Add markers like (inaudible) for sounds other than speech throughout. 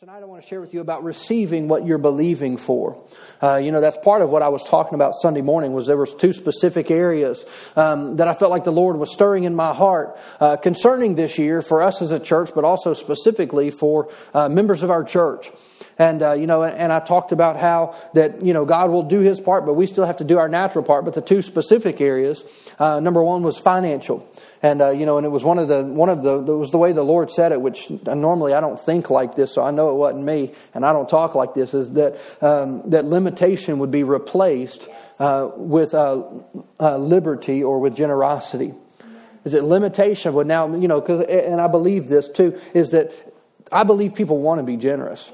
Tonight, I want to share with you about receiving what you're believing for. Uh, you know, that's part of what I was talking about Sunday morning. Was there was two specific areas um, that I felt like the Lord was stirring in my heart uh, concerning this year for us as a church, but also specifically for uh, members of our church. And, uh, you know, and I talked about how that, you know, God will do his part, but we still have to do our natural part. But the two specific areas, uh, number one was financial. And, uh, you know, and it was one of the, one of the, it was the way the Lord said it, which normally I don't think like this, so I know it wasn't me, and I don't talk like this, is that, um, that limitation would be replaced uh, with uh, uh liberty or with generosity. Is it limitation would now, you know, cause, and I believe this too, is that I believe people want to be generous.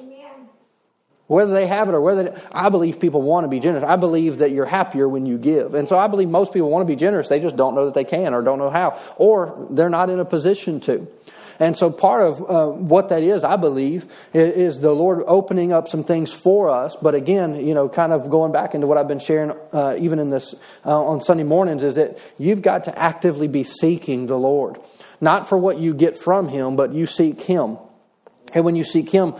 Whether they have it or whether they, I believe people want to be generous. I believe that you're happier when you give. And so I believe most people want to be generous. They just don't know that they can or don't know how or they're not in a position to. And so part of uh, what that is, I believe, is, the Lord opening up some things for us. But again, you know, kind of going back into what I've been sharing uh, even in this uh, on Sunday mornings is that you've got to actively be seeking the Lord. Not for what you get from Him, but you seek Him. And when you seek Him,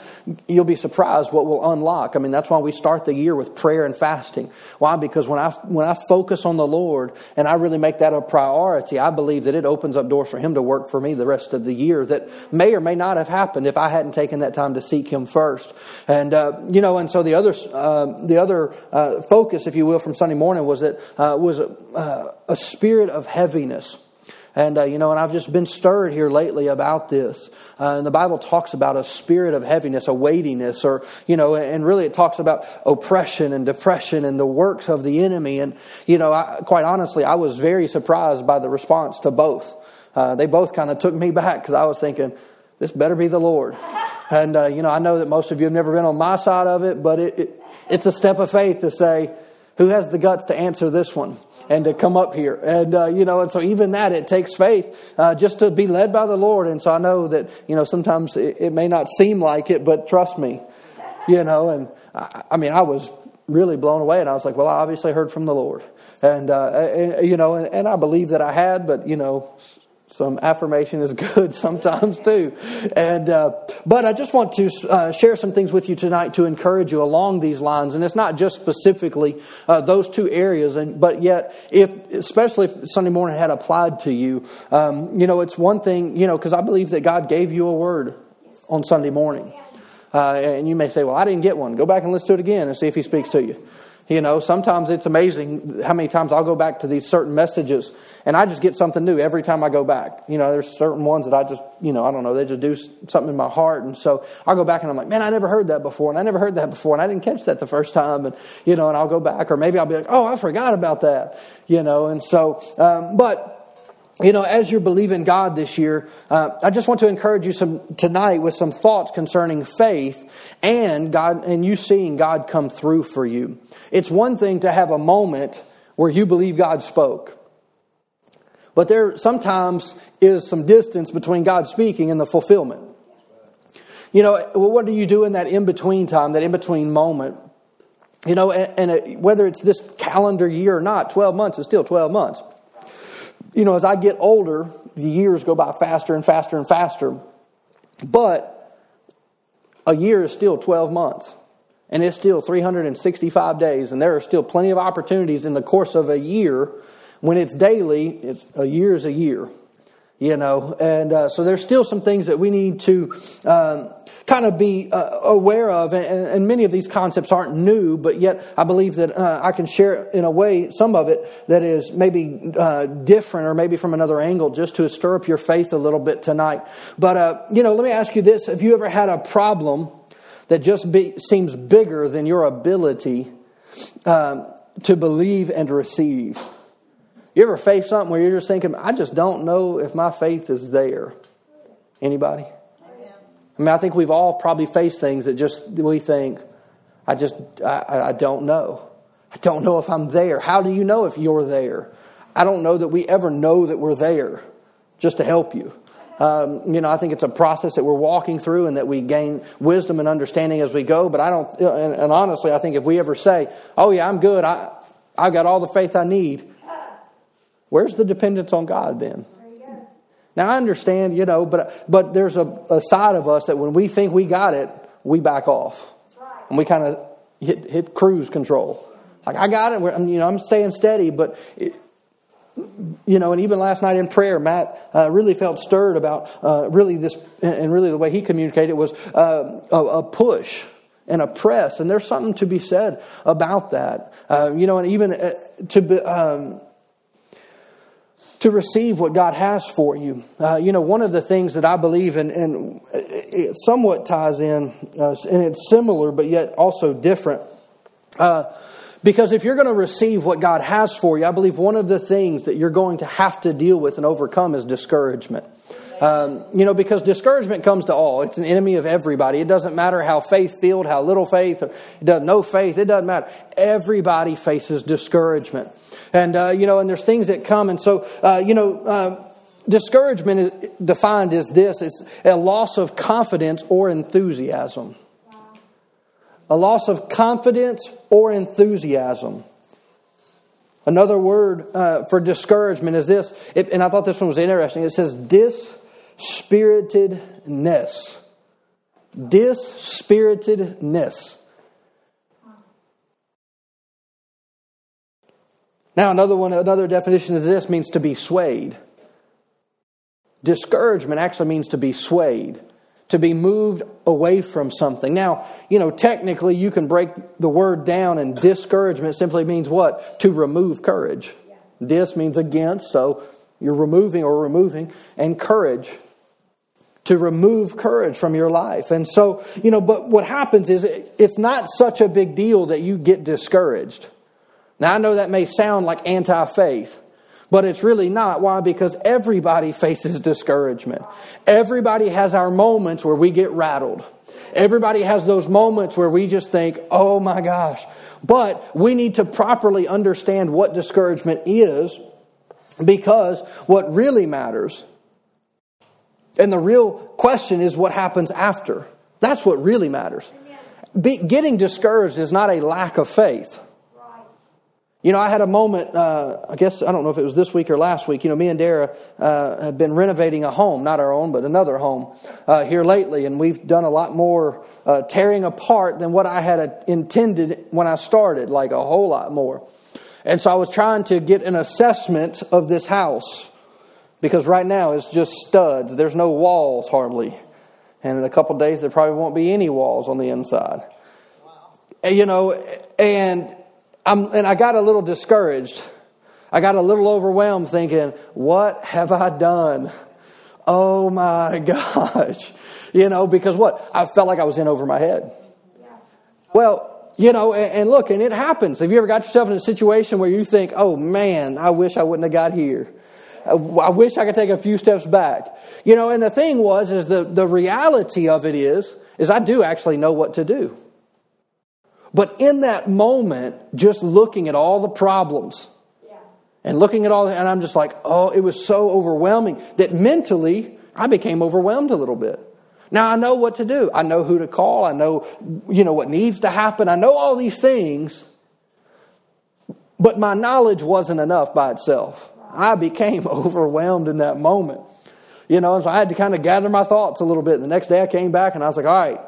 you'll be surprised what will unlock. I mean, that's why we start the year with prayer and fasting. Why? Because when I, when I focus on the Lord and I really make that a priority, I believe that it opens up doors for Him to work for me the rest of the year that may or may not have happened if I hadn't taken that time to seek Him first. And, uh, you know, and so the other, uh, the other uh, focus, if you will, from Sunday morning was that, uh, was a, uh, a spirit of heaviness. And, uh, you know, and I've just been stirred here lately about this. Uh, and the Bible talks about a spirit of heaviness, a weightiness, or, you know, and really it talks about oppression and depression and the works of the enemy. And, you know, I, quite honestly, I was very surprised by the response to both. Uh, they both kind of took me back because I was thinking, this better be the Lord. And, uh, you know, I know that most of you have never been on my side of it, but it, it, it's a step of faith to say, who has the guts to answer this one? and to come up here. And, uh, you know, and so even that, it takes faith uh, just to be led by the Lord. And so I know that, you know, sometimes it, it may not seem like it, but trust me, you know, and I, I, mean, I was really blown away and I was like, well, I obviously heard from the Lord. And, uh, and you know, and, and I believe that I had, but, you know, some affirmation is (laughs) good sometimes too. And uh, but I just want to uh, share some things with you tonight to encourage you along these lines. And it's not just specifically uh, those two areas, and but yet, if especially if Sunday morning had applied to you, um, you know, it's one thing, you know, because I believe that God gave you a word on Sunday morning. Uh, and you may say, "Well, I didn't get one." Go back and listen to it again and see if He speaks to you. You know, sometimes it's amazing how many times I'll go back to these certain messages and I just get something new every time I go back. You know, there's certain ones that I just, you know, I don't know, they just do something in my heart. And so I'll go back and I'm like, man, I never heard that before. And I never heard that before. And I didn't catch that the first time. And, you know, and I'll go back or maybe I'll be like, oh, I forgot about that. You know, and so, um, but, you know, as you're believing God this year, uh, I just want to encourage you some tonight with some thoughts concerning faith and God and you seeing God come through for you. It's one thing to have a moment where you believe God spoke. But there sometimes is some distance between God speaking and the fulfillment. You know, what do you do in that in between time, that in between moment? You know, and, and whether it's this calendar year or not, 12 months is still 12 months. You know, as I get older, the years go by faster and faster and faster. But a year is still 12 months. And it's still 365 days. And there are still plenty of opportunities in the course of a year when it's daily, it's a year is a year, you know. And uh, so there's still some things that we need to um, kind of be uh, aware of. And, and, many of these concepts aren't new, but yet I believe that uh, I can share in a way some of it that is maybe uh, different or maybe from another angle just to stir up your faith a little bit tonight. But, uh, you know, let me ask you this. Have you ever had a problem that just be, seems bigger than your ability um, to believe and receive? You ever face something where you're just thinking, I just don't know if my faith is there? Anybody? I mean, I think we've all probably faced things that just we think, I just, I, I don't know. I don't know if I'm there. How do you know if you're there? I don't know that we ever know that we're there just to help you. Um, you know, I think it's a process that we're walking through and that we gain wisdom and understanding as we go. But I don't, and, and honestly, I think if we ever say, oh, yeah, I'm good, I, I've got all the faith I need, Where's the dependence on God then? Now I understand, you know, but but there's a, a side of us that when we think we got it, we back off. And we kind of hit, hit cruise control. Like, I got it. you know, I'm staying steady, but it, you know, and even last night in prayer, Matt uh, really felt stirred about uh, really this, and really the way he communicated was uh, a, a, push and a press, and there's something to be said about that. Uh, you know, and even uh, to be, um, to receive what God has for you. Uh, you know, one of the things that I believe in, and it somewhat ties in, and it's similar but yet also different. Because if you're going to receive what God has for you, I believe one of the things that you're going to have to deal with and overcome is discouragement. Um, you know, because discouragement comes to all. It's an enemy of everybody. It doesn't matter how faith filled, how little faith, or no faith. It doesn't matter. Everybody faces discouragement, and uh, you know, and there's things that come, and so uh, you know. Uh, discouragement is defined as this it's a loss of confidence or enthusiasm a loss of confidence or enthusiasm. Another word uh, for discouragement is this, it, and I thought this one was interesting. It says dispiritedness. Dispiritedness. Now, another one, another definition of this means to be swayed. Discouragement actually means to be swayed to be moved away from something. Now, you know, technically you can break the word down, and discouragement simply means what? To remove courage. Dis means against, so you're removing or removing, and courage. To remove courage from your life. And so, you know, but what happens is it's not such a big deal that you get discouraged. Now, I know that may sound like anti faith, but it's really not. Why? Because everybody faces discouragement. Everybody has our moments where we get rattled. Everybody has those moments where we just think, oh my gosh. But we need to properly understand what discouragement is because what really matters, and the real question is what happens after. That's what really matters. Be, getting discouraged is not a lack of faith. You know, I had a moment, uh, I guess, I don't know if it was this week or last week. You know, me and Dara uh, have been renovating a home, not our own, but another home uh, here lately, and we've done a lot more uh, tearing apart than what I had uh, intended when I started, like a whole lot more. And so I was trying to get an assessment of this house because right now it's just studs. There's no walls hardly. And in a couple days, there probably won't be any walls on the inside. Wow. You know, and I'm, and I got a little discouraged. I got a little overwhelmed thinking, what have I done? Oh my (laughs) gosh. You know, because what? I felt like I was in over my head. Well, you know, and, and, look, and it happens. Have you ever got yourself in a situation where you think, oh man, I wish I wouldn't have got here? I wish I could take a few steps back. You know, and the thing was, is the, the reality of it is, is I do actually know what to do. But in that moment, just looking at all the problems yeah. and looking at all, and I'm just like, oh, it was so overwhelming that mentally I became overwhelmed a little bit. Now I know what to do. I know who to call. I know, you know, what needs to happen. I know all these things. But my knowledge wasn't enough by itself. I became (laughs) overwhelmed in that moment. You know, and so I had to kind of gather my thoughts a little bit. And the next day I came back and I was like, all right,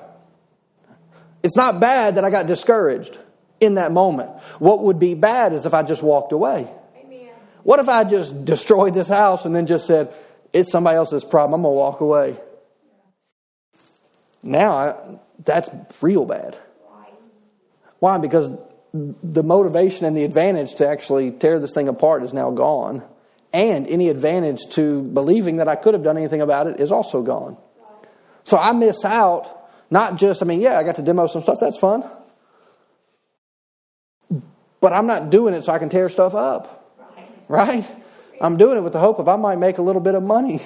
it's not bad that I got discouraged in that moment. What would be bad is if I just walked away. Amen. What if I just destroyed this house and then just said, it's somebody else's problem, I'm going to walk away? Now, I, that's real bad. Why? Because the motivation and the advantage to actually tear this thing apart is now gone. And any advantage to believing that I could have done anything about it is also gone. So I miss out not just, I mean, yeah, I got to demo some stuff, that's fun. But I'm not doing it so I can tear stuff up. Right? I'm doing it with the hope of I might make a little bit of money.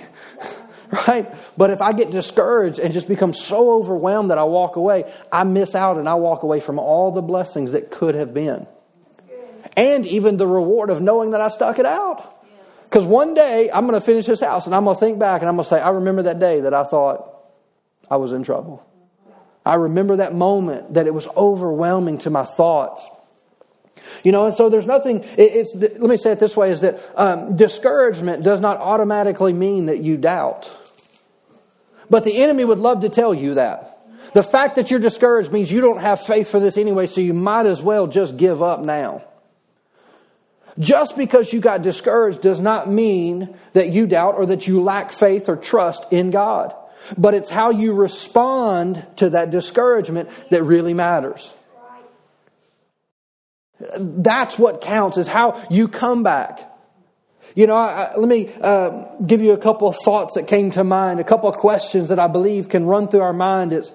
(laughs) right? But if I get discouraged and just become so overwhelmed that I walk away, I miss out and I walk away from all the blessings that could have been. And even the reward of knowing that I stuck it out. Because one day I'm going to finish this house and I'm going to think back and I'm going to say, I remember that day that I thought I was in trouble. I remember that moment that it was overwhelming to my thoughts. You know, and so there's nothing, it's, let me say it this way is that um, discouragement does not automatically mean that you doubt. But the enemy would love to tell you that. The fact that you're discouraged means you don't have faith for this anyway, so you might as well just give up now. Just because you got discouraged does not mean that you doubt or that you lack faith or trust in God. But it's how you respond to that discouragement that really matters. That's what counts, is how you come back. You know, I, let me uh, give you a couple of thoughts that came to mind, a couple of questions that I believe can run through our mind. Is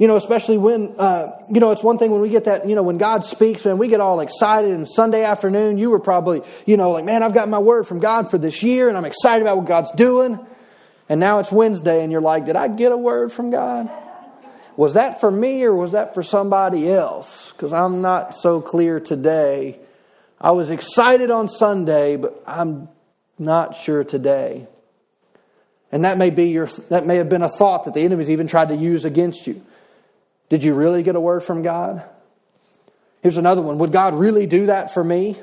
you know, especially when, uh, you know, it's one thing when we get that, you know, when God speaks and we get all excited and Sunday afternoon, you were probably, you know, like, man, I've got my word from God for this year and I'm excited about what God's doing. And now it's Wednesday and you're like, did I get a word from God? Was that for me or was that for somebody else? Because I'm not so clear today. I was excited on Sunday, but I'm not sure today. And that may be your, that may have been a thought that the enemy's even tried to use against you. Did you really get a word from God? Here's another one. Would God really do that for me?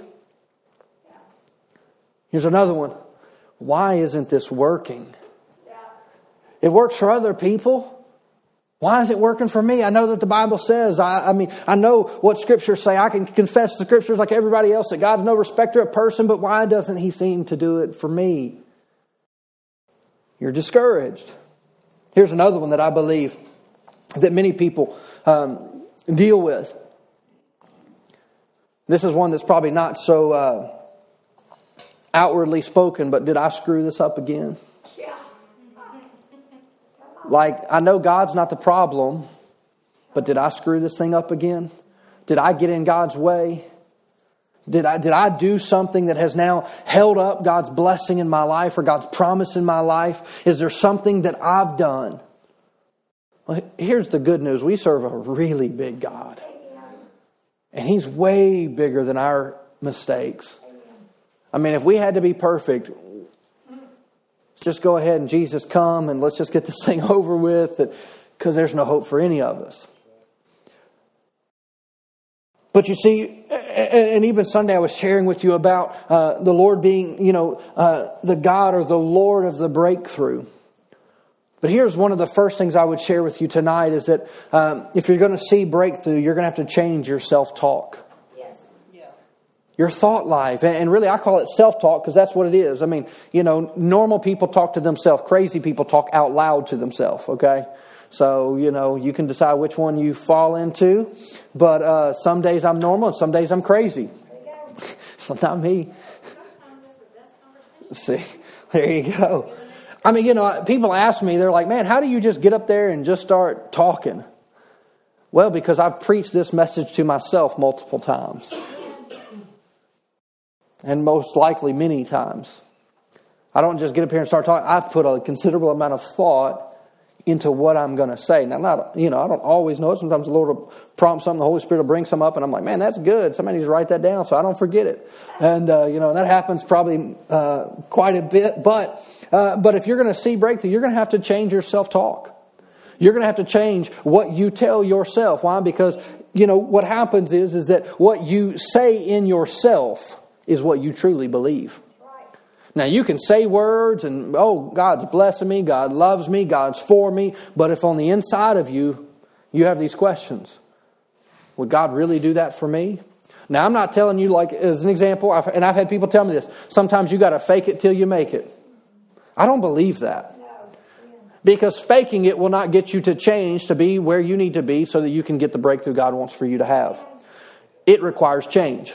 Here's another one. Why isn't this working? It works for other people. Why is it working for me? I know that the Bible says, I, I, mean, I know what scriptures say. I can confess the scriptures like everybody else that God's no respecter of person, but why doesn't He seem to do it for me? You're discouraged. Here's another one that I believe that many people um, deal with. This is one that's probably not so uh, outwardly spoken, but did I screw this up again? Like, I know God's not the problem, but did I screw this thing up again? Did I get in God's way? Did I, did I do something that has now held up God's blessing in my life or God's promise in my life? Is there something that I've done well, here's the good news we serve a really big God. And He's way bigger than our mistakes. I mean, if we had to be perfect, just go ahead and Jesus come and let's just get this (laughs) thing over with because there's no hope for any of us. But you see, and even Sunday I was sharing with you about uh, the Lord being, you know, uh, the God or the Lord of the breakthrough. But here's one of the first things I would share with you tonight is that um, if you're going to see breakthrough, you're going to have to change your self talk. Your thought life. And really, I call it self talk because that's what it is. I mean, you know, normal people talk to themselves, crazy people talk out loud to themselves, okay? So, you know, you can decide which one you fall into. But uh, some days I'm normal and some days I'm crazy. (laughs) so, not me. See, (laughs) there you go. I mean, you know, people ask me, they're like, man, how do you just get up there and just start talking? Well, because I've preached this message to myself multiple times. And most likely many times. I don't just get up here and start talking. I've put a considerable amount of thought into what I'm going to say. Now, not you know, I don't always know it. Sometimes the Lord will prompt something, the Holy Spirit will bring some up, and I'm like, man, that's good. Somebody needs to write that down so I don't forget it. And uh, you know, that happens probably uh, quite a bit. But uh, but if you're going to see breakthrough, you're going to have to change your self talk. You're going to have to change what you tell yourself. Why? Because, you know, what happens is, is that what you say in yourself is what you truly believe. Now, you can say words and, oh, God's blessing me, God loves me, God's for me, but if on the inside of you, you have these questions Would God really do that for me? Now, I'm not telling you, like, as an example, and I've had people tell me this sometimes you got to fake it till you make it. I don't believe that. Because faking it will not get you to change to be where you need to be so that you can get the breakthrough God wants for you to have. It requires change.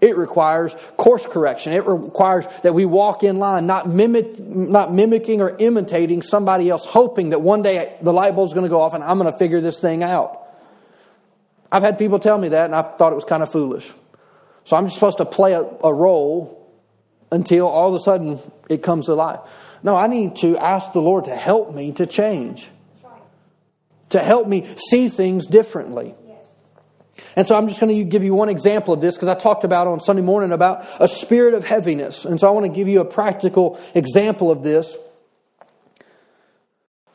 It requires course correction. It requires that we walk in line, not, mimic, not mimicking or imitating somebody else, hoping that one day the light bulb's going to go off and I'm going to figure this thing out. I've had people tell me that, and I thought it was kind of foolish. So I'm just supposed to play a, a role until all of a sudden it comes to life. No, I need to ask the Lord to help me to change, to help me see things differently. And so I'm just going to give you one example of this because I talked about on Sunday morning about a spirit of heaviness. And so I want to give you a practical example of this.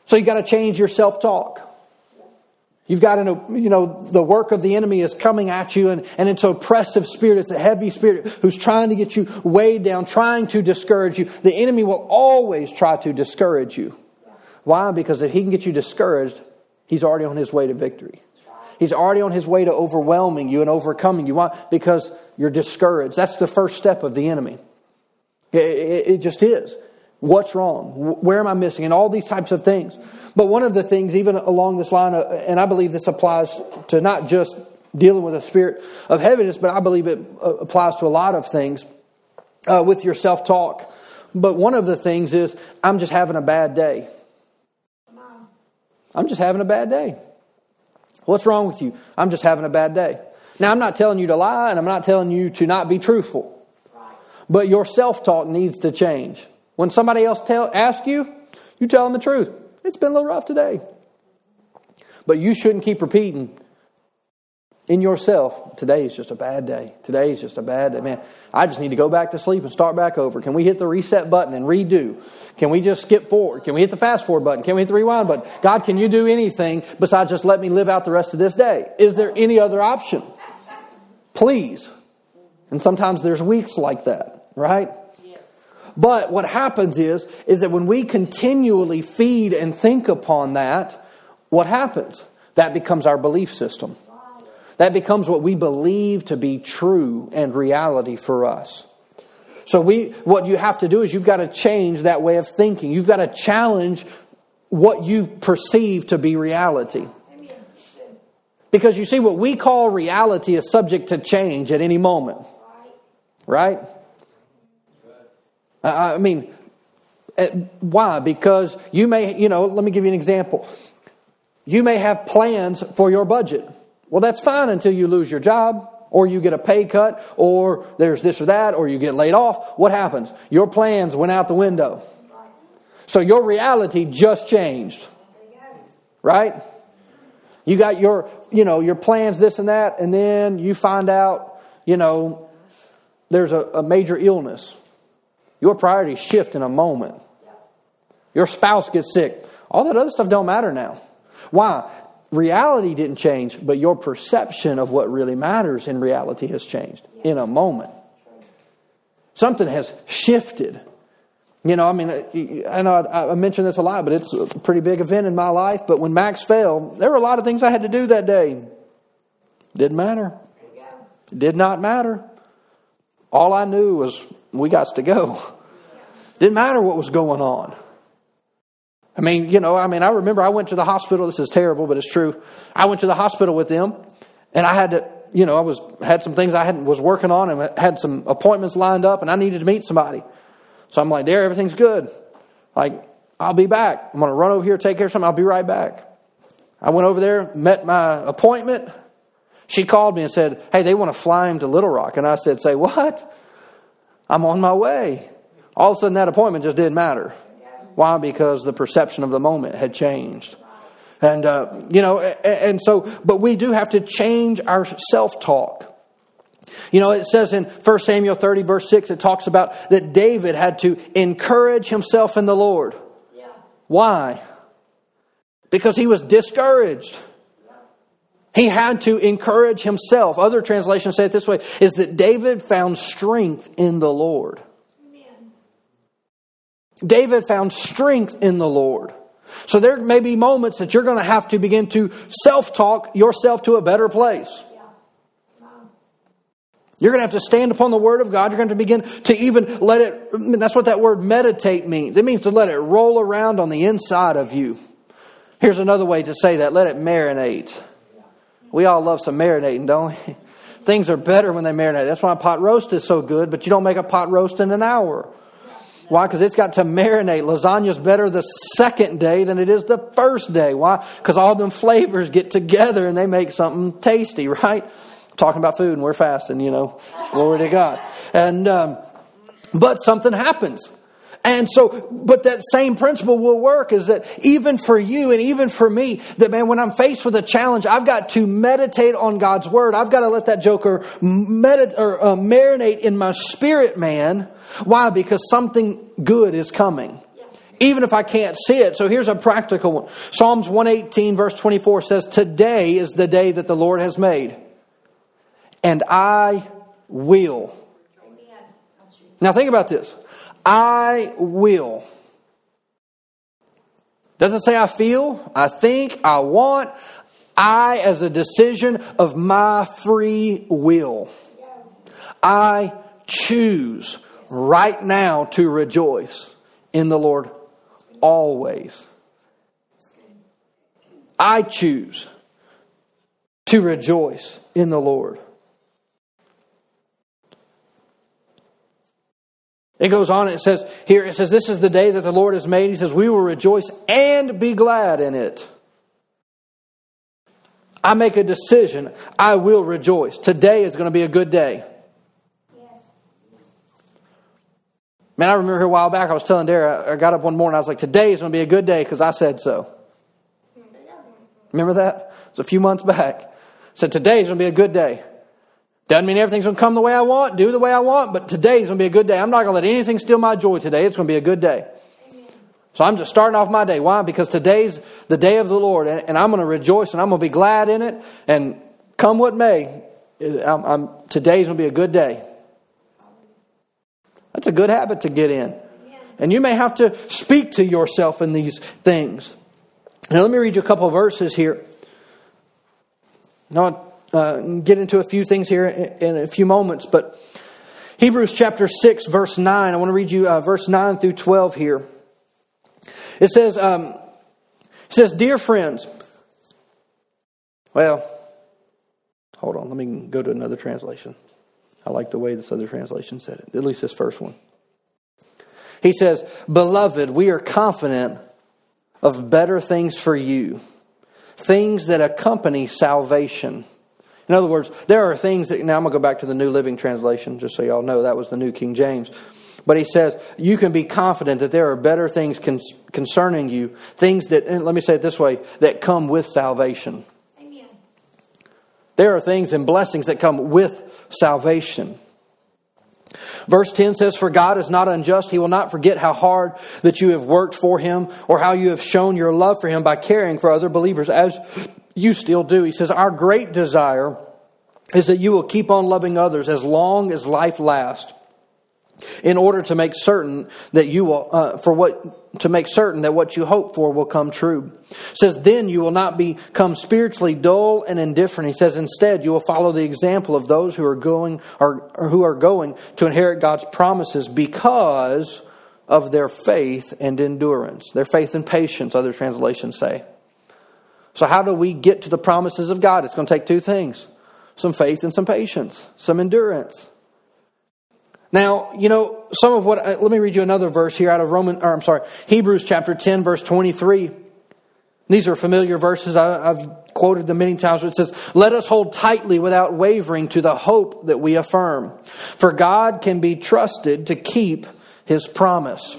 So you got to change your self talk. You've got an, you know, the work of the enemy is coming at you and, and it's oppressive spirit. It's a heavy spirit who's trying to get you weighed down, trying to discourage you. The enemy will always try to discourage you. Why? Because if he can get you discouraged, He's already on his way to victory. He's already on his way to overwhelming you and overcoming you. Why? Because you're discouraged. That's the first step of the enemy. It, it, it just is. What's wrong? Where am I missing? And all these types of things. But one of the things, even along this line, of, and I believe this applies to not just dealing with a spirit of heaviness, but I believe it uh, applies to a lot of things uh, with your self talk. But one of the things is, I'm just having a bad day. I'm just having a bad day. What's wrong with you? I'm just having a bad day. Now, I'm not telling you to lie, and I'm not telling you to not be truthful. But your self talk needs to change. When somebody else tell, asks you, you tell them the truth. It's been a little rough today. But you shouldn't keep repeating, in yourself, today is just a bad day. Today is just a bad day. Man, I just need to go back to sleep and start back over. Can we hit the reset button and redo? Can we just skip forward? Can we hit the fast forward button? Can we hit the rewind button? God, can you do anything besides just let me live out the rest of this day? Is there any other option? Please. And sometimes there's weeks like that, right? Yes. But what happens is, is that when we continually feed and think upon that, what happens? That becomes our belief system. That becomes what we believe to be true and reality for us. So we, what you have to do is you've got to change that way of thinking. You've got to challenge what you perceive to be reality. Because you see, what we call reality is subject to change at any moment. Right? I mean, eh, why? Because you may, you know, let me give you an example. You may have plans for your budget. Well, that's fine until you lose your job, or you get a pay cut, or there's this or that, or you get laid off. What happens? Your plans went out the window. So your reality just changed. Right? You got your, you know, your plans, this and that, and then you find out, you know, there's a, a major illness. Your priorities shift in a moment. Your spouse gets sick. All that other stuff don't matter now. Why? Reality didn't change, but your perception of what really matters in reality has changed in a moment. Something has shifted. You know, I mean, I know I mention this a lot, but it's a pretty big event in my life. But when Max fell, there were a lot of things I had to do that day. Didn't matter. did not matter. All I knew was we got to go. Didn't matter what was going on. I mean, you know, I mean, I remember I went to the hospital. This is terrible, but it's true. I went to the hospital with them, and I had to, you know, I was had some things I hadn't was working on, and had some appointments lined up, and I needed to meet somebody. So I'm like, there, everything's good. Like, I'll be back. I'm going to run over here, take care of something. I'll be right back. I went over there, met my appointment. She called me and said, hey, they want to fly him to Little Rock. And I said, say what? I'm on my way. All of a sudden, that appointment just didn't matter. Why? Because the perception of the moment had changed. And, uh, you know, and so, but we do have to change our self talk. You know, it says in 1 Samuel 30, verse 6, it talks about that David had to encourage himself in the Lord. Yeah. Why? Because he was discouraged. He had to encourage himself. Other translations say it this way is that David found strength in the Lord. David found strength in the Lord. So there may be moments that you're going to have to begin to self talk yourself to a better place. You're going to have to stand upon the Word of God. You're going to begin to even let it, I mean, that's what that word meditate means. It means to let it roll around on the inside of you. Here's another way to say that let it marinate. We all love some marinating, don't we? (laughs) Things are better when they marinate. That's why a pot roast is so good, but you don't make a pot roast in an hour. Why? Because it's got to marinate. Lasagna's better the second day than it is the first day. Why? Because all them flavors get together and they make something tasty, (laughs) right? talking about food and we're fasting, you know. Glory to God. And, um, but something happens. And so, but that same principle will work is that even for you and even for me, that man, when I'm faced with a challenge, I've got to meditate on God's word. I've got to let that joker medit- or, uh, marinate in my spirit, man. Why? Because something good is coming. Even if I can't see it. So here's a practical one. Psalms 118 verse 24 says, Today is the day that the Lord has made. And I will. Now think about this. I will. Doesn't say I feel, I think, I want. I, as a decision of my free will, I choose right now to rejoice in the Lord always. I choose to rejoice in the Lord. It goes on, it says here, it says, This is the day that the Lord has made. He says, We will rejoice and be glad in it. I make a decision, I will rejoice. Today is going to be a good day. Man, I remember a while back, I was telling Dara, I got up one morning, I was like, Today is going to be a good day because I said so. Remember that? It was a few months back. I said, Today is going to be a good day. Doesn't mean everything's going to come the way I want, do the way I want, but today's going to be a good day. I'm not going to let anything steal my joy today. It's going to be a good day. So I'm just starting off my day. Why? Because today's the day of the Lord, and, I'm going to rejoice and I'm going to be glad in it. And come what may, I'm, I'm, today's going to be a good day. That's a good habit to get in. And you may have to speak to yourself in these things. Now, let me read you a couple verses here. Now, uh, get into a few things here in, in, a few moments, but Hebrews chapter 6, verse 9. I want to read you uh, verse 9 through 12 here. It says, um, it says, Dear friends, well, hold on, let me go to another translation. I like the way this other translation said it, at least this first one. He says, Beloved, we are confident of better things for you, things that accompany salvation. In other words, there are things that, now I'm going to go back to the New Living Translation, just so y'all know that was the New King James. But he says, you can be confident that there are better things con- concerning you, things that, let me say it this way, that come with salvation. There are things and blessings that come with salvation. Verse 10 says, For God is not unjust. He will not forget how hard that you have worked for Him or how you have shown your love for Him by caring for other believers as you still do. He says, Our great desire is that you will keep on loving others as long as life lasts in order to make certain that you will uh, for what to make certain that what you hope for will come true says then you will not become spiritually dull and indifferent he says instead you will follow the example of those who are going or, or who are going to inherit god's promises because of their faith and endurance their faith and patience other translations say so, how do we get to the promises of God? It's going to take two things some faith and some patience, some endurance. Now, you know, some of what, uh, let me read you another verse here out of Roman, or I'm sorry, Hebrews chapter 10, verse 23. These are familiar verses. I, have quoted them many times. It says, Let us hold tightly without wavering to the hope that we affirm. For God can be trusted to keep his promise.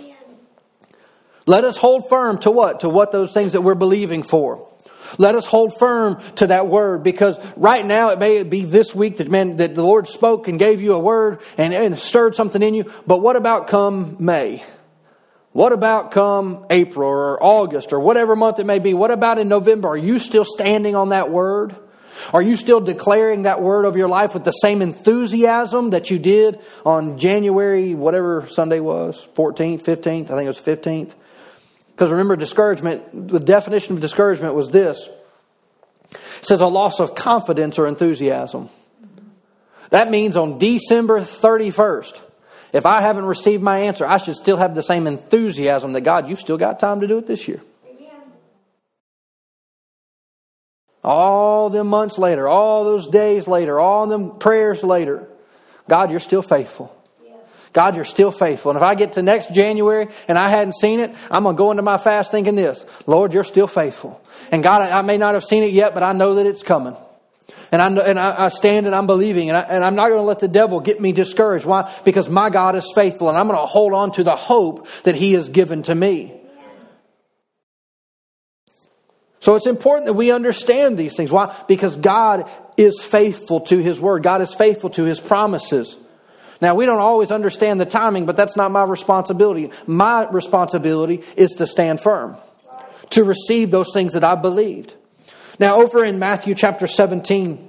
Let us hold firm to what? To what those things that we're believing for. Let us hold firm to that word because right now it may be this week that man that the Lord spoke and gave you a word and, and stirred something in you. But what about come May? What about come April or August or whatever month it may be? What about in November? Are you still standing on that word? Are you still declaring that word of your life with the same enthusiasm that you did on January, whatever Sunday was, 14th, 15th? I think it was 15th. Because remember, discouragement, the definition of discouragement was this it says a loss of confidence or enthusiasm. That means on December 31st, if I haven't received my answer, I should still have the same enthusiasm that God, you've still got time to do it this year. All them months later, all those days later, all them prayers later, God, you're still faithful. God, you're still faithful. And if I get to next January and I hadn't seen it, I'm going to go into my fast thinking this Lord, you're still faithful. And God, I may not have seen it yet, but I know that it's coming. And, I, and I, stand and I'm believing, and, I, and I'm not going to let the devil get me discouraged. Why? Because my God is faithful, and I'm going to hold on to the hope that He has given to me. So it's important that we understand these things. Why? Because God is faithful to His Word, God is faithful to His promises. Now, we don't always understand the timing, but that's not my responsibility. My responsibility is to stand firm, to receive those things that I believed. Now, over in Matthew chapter 17,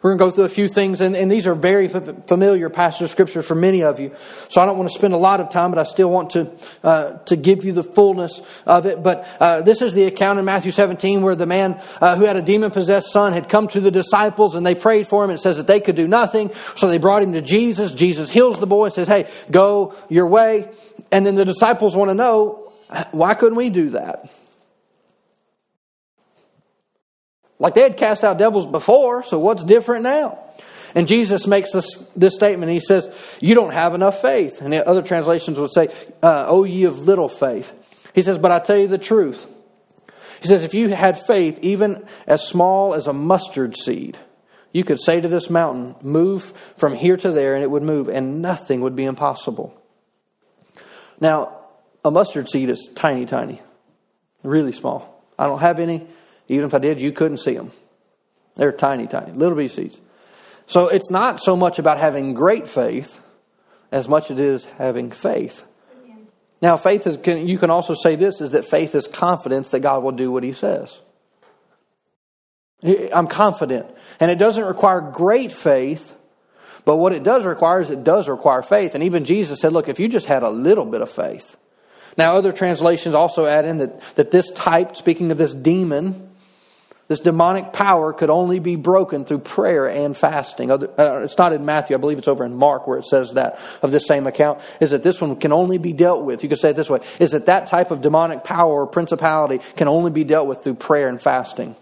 We're going to go through a few things, and, and these are very familiar passages of Scripture for many of you. So I don't want to spend a lot of time, but I still want to uh, to give you the fullness of it. But uh, this is the account in Matthew 17 where the man uh, who had a demon possessed son had come to the disciples, and they prayed for him. And it says that they could do nothing, so they brought him to Jesus. Jesus heals the boy and says, "Hey, go your way." And then the disciples want to know why couldn't we do that? Like they had cast out devils before, so what's different now? And Jesus makes this, this statement. He says, You don't have enough faith. And other translations would say, uh, Oh, ye of little faith. He says, But I tell you the truth. He says, If you had faith, even as small as a mustard seed, you could say to this mountain, Move from here to there, and it would move, and nothing would be impossible. Now, a mustard seed is tiny, tiny, really small. I don't have any. Even if I did, you couldn't see them. They're tiny, tiny, little bitty seeds. So it's not so much about having great faith as much as it is having faith. Now, faith is, you can also say this, is that faith is confidence that God will do what he says. I'm confident. And it doesn't require great faith, but what it does require is it does require faith. And even Jesus said, look, if you just had a little bit of faith. Now, other translations also add in that, that this type, speaking of this demon, this demonic power could only be broken through prayer and fasting. Uh, it's not in Matthew, I believe it's over in Mark where it says that of this same account, is that this one can only be dealt with. You could say it this way, is that that type of demonic power or principality can only be dealt with through prayer and fasting.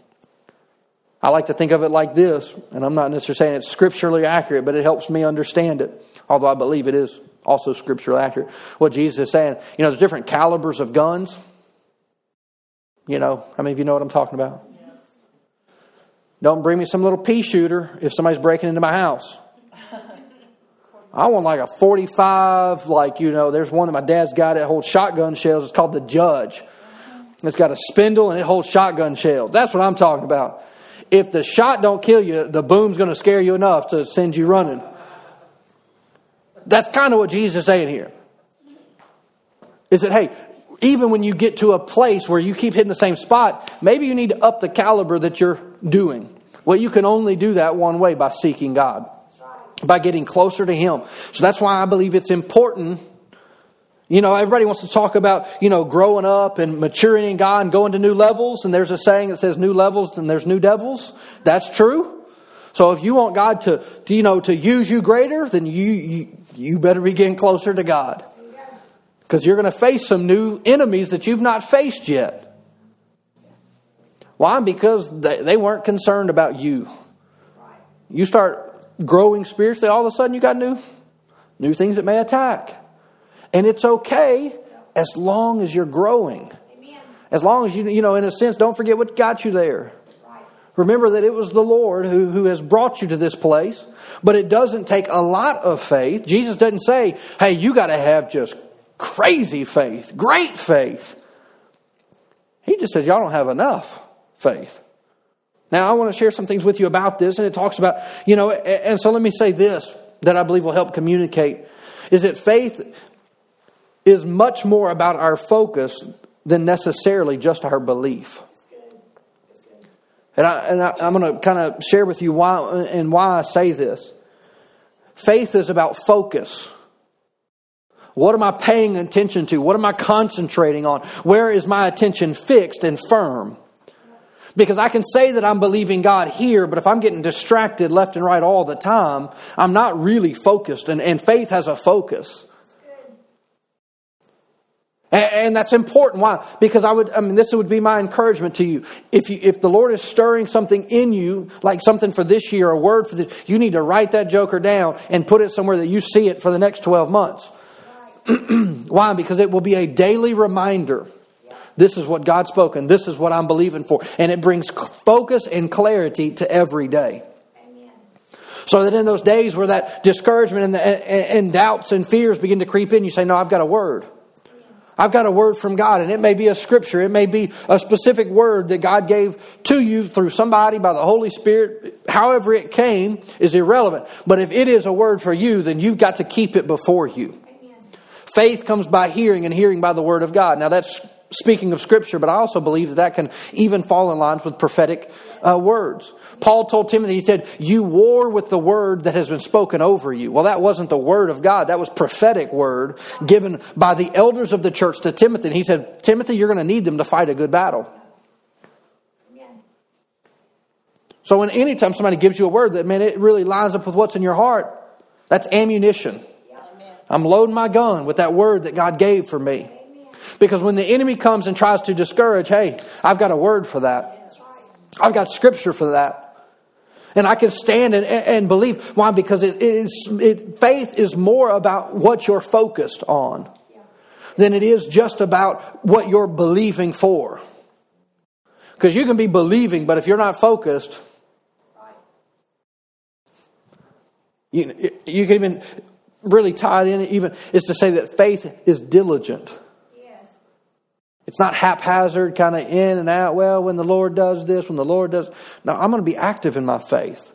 I like to think of it like this, and I'm not necessarily saying it's scripturally accurate, but it helps me understand it, although I believe it is also scripturally accurate. What Jesus is saying, you know, there's different calibers of guns. You know, I mean, if you know what I'm talking about? Don't bring me some little pea shooter if somebody's breaking into my house. I want like a 45, like, you know, there's one that my dad's got that holds shotgun shells. It's called the Judge. It's got a spindle and it holds shotgun shells. That's what I'm talking about. If the shot don't kill you, the boom's going to scare you enough to send you running. That's kind of what Jesus is saying here. Is that, hey, even when you get to a place where you keep hitting the same spot, maybe you need to up the caliber that you're doing. Well, you can only do that one way by seeking God, by getting closer to Him. So that's why I believe it's important. You know, everybody wants to talk about, you know, growing up and maturing in God and going to new levels. And there's a saying that says new levels and there's new devils. That's true. So if you want God to, to you know, to use you greater, then you, you, you better be getting closer to God. Because you're going to face some new enemies that you've not faced yet. Why? Because they, weren't concerned about you. You start growing spiritually, all of a sudden you got new, new things that may attack. And it's okay as long as you're growing. As long as you, you know, in a sense, don't forget what got you there. Remember that it was the Lord who, who has brought you to this place, but it doesn't take a lot of faith. Jesus doesn't say, hey, you got to have just crazy faith, great faith. He just says, y'all don't have enough faith. Now, I want to share some things with you about this, and it talks about, you know, and so let me say this that I believe will help communicate is that faith is much more about our focus than necessarily just our belief. And, I, and I, I'm going to kind of share with you why and why I say this. Faith is about focus. What am I paying attention to? What am I concentrating on? Where is my attention fixed and firm? Because I can say that I'm believing God here, but if I'm getting distracted left and right all the time, I'm not really focused. And, and faith has a focus. And, that's important. Why? Because I would, I mean, this would be my encouragement to you. If you, if the Lord is stirring something in you, like something for this year, a word for this, you need to write that joker down and put it somewhere that you see it for the next 12 months. (clears throat) Why? Because it will be a daily reminder. This is what God's spoken. This is what I'm believing for. And it brings focus and clarity to every day. So that in those days where that discouragement and, the, and, doubts and fears begin to creep in, you say, No, I've got a word. I've got a word from God, and it may be a scripture, it may be a specific word that God gave to you through somebody by the Holy Spirit. However, it came is irrelevant. But if it is a word for you, then you've got to keep it before you. Faith comes by hearing, and hearing by the Word of God. Now, that's speaking of Scripture, but I also believe that that can even fall in lines with prophetic uh, words. Paul told Timothy, he said, You war with the word that has been spoken over you. Well, that wasn't the word of God, that was prophetic word given by the elders of the church to Timothy. And he said, Timothy, you're going to need them to fight a good battle. So, when anytime somebody gives you a word that, man, it really lines up with what's in your heart, that's ammunition. I'm loading my gun with that word that God gave for me. Because when the enemy comes and tries to discourage, hey, I've got a word for that. I've got scripture for that. And I can stand and, and believe. Why? Because it is, it, faith is more about what you're focused on than it is just about what you're believing for. Because you can be believing, but if you're not focused, you, you can even really tied in even is to say that faith is diligent. Yes. It's not haphazard, kind of in and out. Well, when the Lord does this, when the Lord does. No, I'm going to be active in my faith.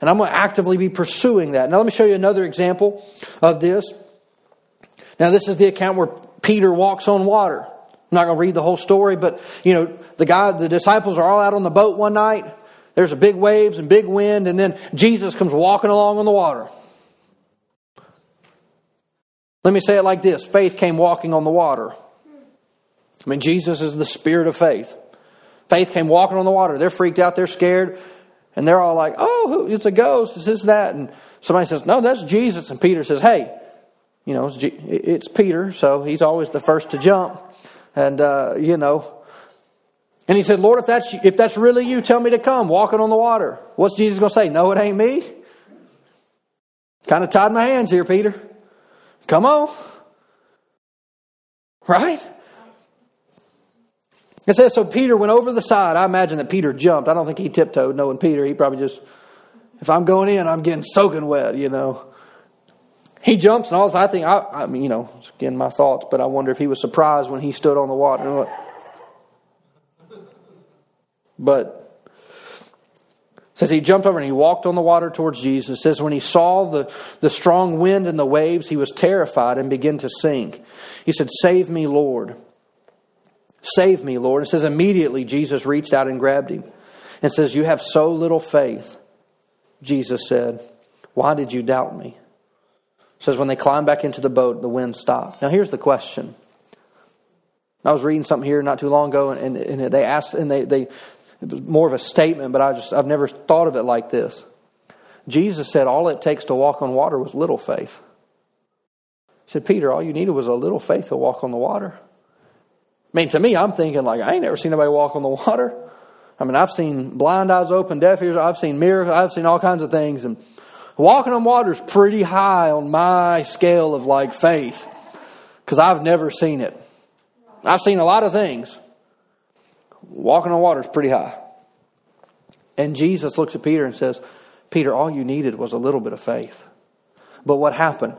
And I'm going to actively be pursuing that. Now, let me show you another example of this. Now, this is the account where Peter walks on water. I'm not going to read the whole story, but, you know, the guy, the disciples are all out on the boat one night. There's a big waves and big wind, and then Jesus comes walking along on the water. Let me say it like this faith came walking on the water. I mean, Jesus is the spirit of faith. Faith came walking on the water. They're freaked out, they're scared, and they're all like, oh, it's a ghost, it's this, that. And somebody says, no, that's Jesus. And Peter says, hey, you know, it's, it's Peter, so he's always the first to jump. And, uh, you know, and he said, Lord, if that's, if that's really you, tell me to come, walking on the water. What's Jesus going to say? No, it ain't me. Kind of tied my hands here, Peter. Come on. Right? It says, so Peter went over the side. I imagine that Peter jumped. I don't think he tiptoed, knowing Peter. He probably just, if I'm going in, I'm getting soaking wet, you know. He jumps, and all I think, I, I mean, you know, again, my thoughts, but I wonder if he was surprised when he stood on the water. But says he jumped over and he walked on the water towards Jesus. It says when he saw the, the strong wind and the waves, he was terrified and began to sink. He said, Save me, Lord. Save me, Lord. It says immediately Jesus reached out and grabbed him. And says, You have so little faith. Jesus said, Why did you doubt me? It says when they climbed back into the boat, the wind stopped. Now here's the question. I was reading something here not too long ago, and, and, and they asked, and they, they, it was more of a statement, but I just I've never thought of it like this. Jesus said all it takes to walk on water was little faith. He said, Peter, all you needed was a little faith to walk on the water. I mean, to me, I'm thinking like I ain't never seen anybody walk on the (laughs) water. I mean, I've seen blind eyes open, deaf ears, I've seen miracles, I've seen all kinds of things, and walking on water is pretty high on my scale of like faith because I've never seen it. I've seen a lot of things, Walking on water is pretty high. And Jesus looks at Peter and says, Peter, all you needed was a little bit of faith. But what happened?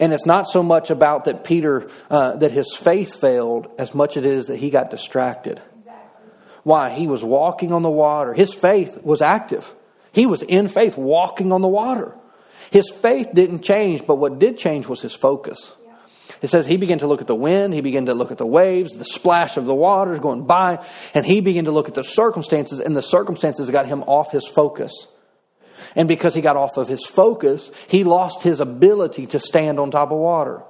And it's not so much about that Peter, uh, that his faith failed, as much as it is that he got distracted. Exactly. Why? He was walking on the water. His faith was active. He was in faith, walking on the water. His faith didn't change, but what did change was his focus. It says he began to look at the wind, he began to look at the waves, the splash of the waters going by, and he began to look at the circumstances, and the circumstances got him off his focus. And because he got off of his focus, he lost his ability to stand on top of water.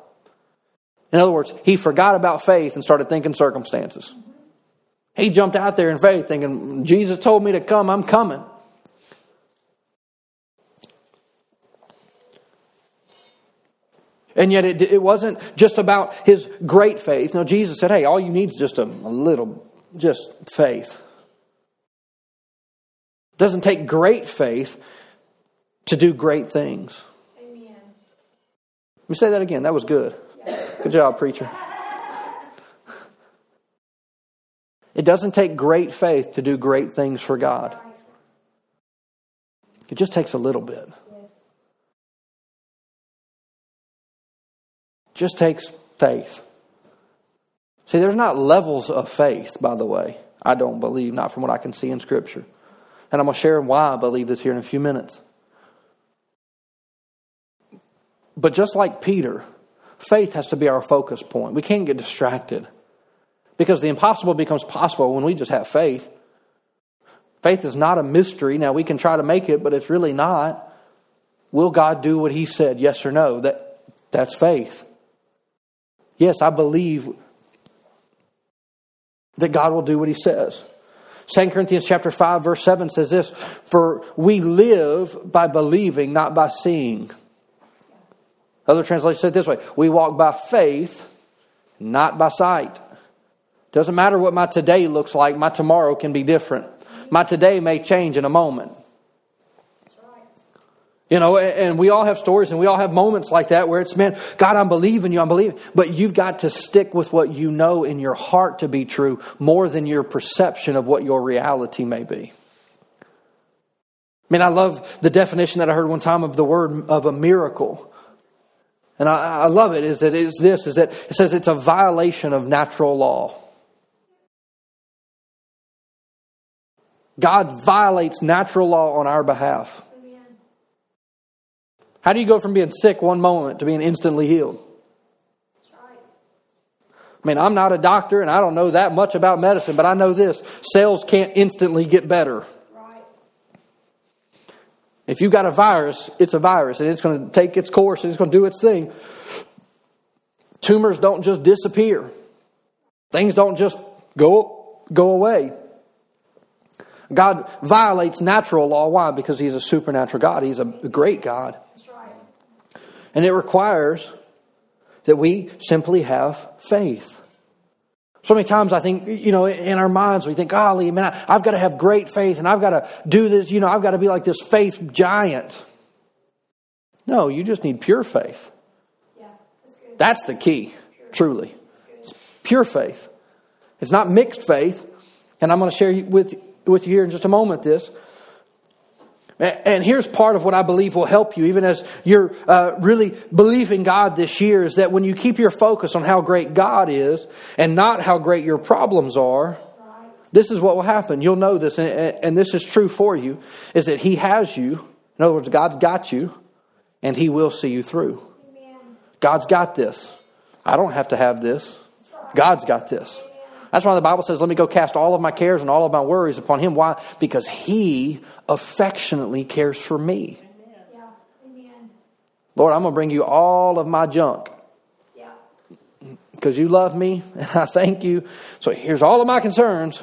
In other words, he forgot about faith and started thinking circumstances. He jumped out there in faith thinking, Jesus told me to come, I'm coming. And yet it, it wasn't just about his great faith. No, Jesus said, hey, all you need is just a, a little, just faith. It doesn't take great faith to do great things. Amen. Let me say that again. That was good. Good job, preacher. It doesn't take great faith to do great things for God. It just takes a little bit. Just takes faith. See, there's not levels of faith, by the way. I don't believe, not from what I can see in Scripture. And I'm going to share why I believe this here in a few minutes. But just like Peter, faith has to be our focus point. We can't get distracted. Because the impossible becomes possible when we just have faith. Faith is not a mystery. Now, we can try to make it, but it's really not. Will God do what He said? Yes or no? That, that's faith. Yes, I believe that God will do what He says. 2 Corinthians chapter 5 verse 7 says this, for we live by believing, not by seeing. Other translations say it this way, we walk by faith, not by sight. Doesn't matter what my today looks like, my tomorrow can be different. My today may change in a moment. You know, and we all have stories and we all have moments like that where it's, man, God, I'm believing you, I'm believing. But you've got to stick with what you know in your heart to be true more than your perception of what your reality may be. I mean, I love the definition that I heard one time of the word of a miracle. And I, I love it is that it's this, is that it says it's a violation of natural law. God violates natural law on our behalf. How do you go from being sick one moment to being instantly healed? I mean, I'm not a doctor and I don't know that much about medicine, but I know this cells can't instantly get better. If you've got a virus, it's a virus and it's going to take its course and it's going to do its thing. Tumors don't just disappear, things don't just go, go away. God violates natural law. Why? Because He's a supernatural God. He's a great God. And it requires that we simply have faith. So many times I think, you know, in our minds we think, golly, man, I, have got to have great faith and I've got to do this, you know, I've got to be like this faith giant. No, you just need pure faith. Yeah, that's, that's the key, truly. Pure faith. It's not mixed faith. And I'm going to share with, with you here in just a moment this. And here's part of what I believe will help you, even as you're uh, really believing God this year, is that when you keep your focus on how great God is and not how great your problems are, this is what will happen. You'll know this, and this is true for you, is that He has you. In other words, God's got you, and He will see you through. God's got this. I don't have to have this. God's got this. That's why the Bible says, Let me go cast all of my cares and all of my worries upon Him. Why? Because He affectionately cares for me. Lord, I'm going to bring you all of my junk. Because you love me, (laughs) and I thank you. So here's all of my concerns.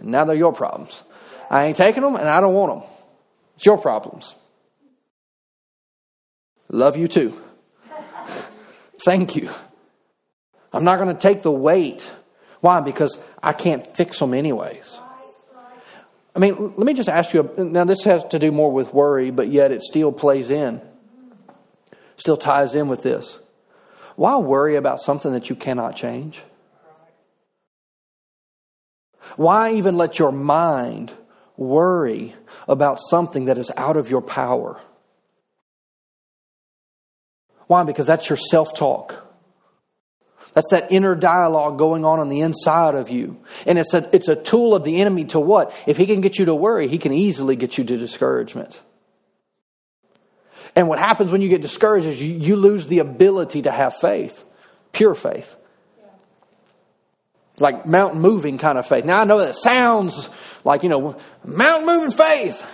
Now they're your problems. I ain't taking them, and I don't want them. It's your problems. Love you too. (laughs) thank you. I'm not going to take the weight why? Because I can't fix them anyways. I mean, let me just ask you now, this has to do more with worry, but yet it still plays in, still ties in with this. Why worry about something that you cannot change? Why even let your mind worry about something that is out of your power? Why? Because that's your self talk. That's that inner dialogue going on on the inside of you. And it's a, it's a tool of the enemy to what? If he can get you to worry, he can easily get you to discouragement. And what happens when you get discouraged is you, you lose the ability to have faith, pure faith. Like mountain moving kind of faith. Now I know that sounds like, you know, mountain moving faith.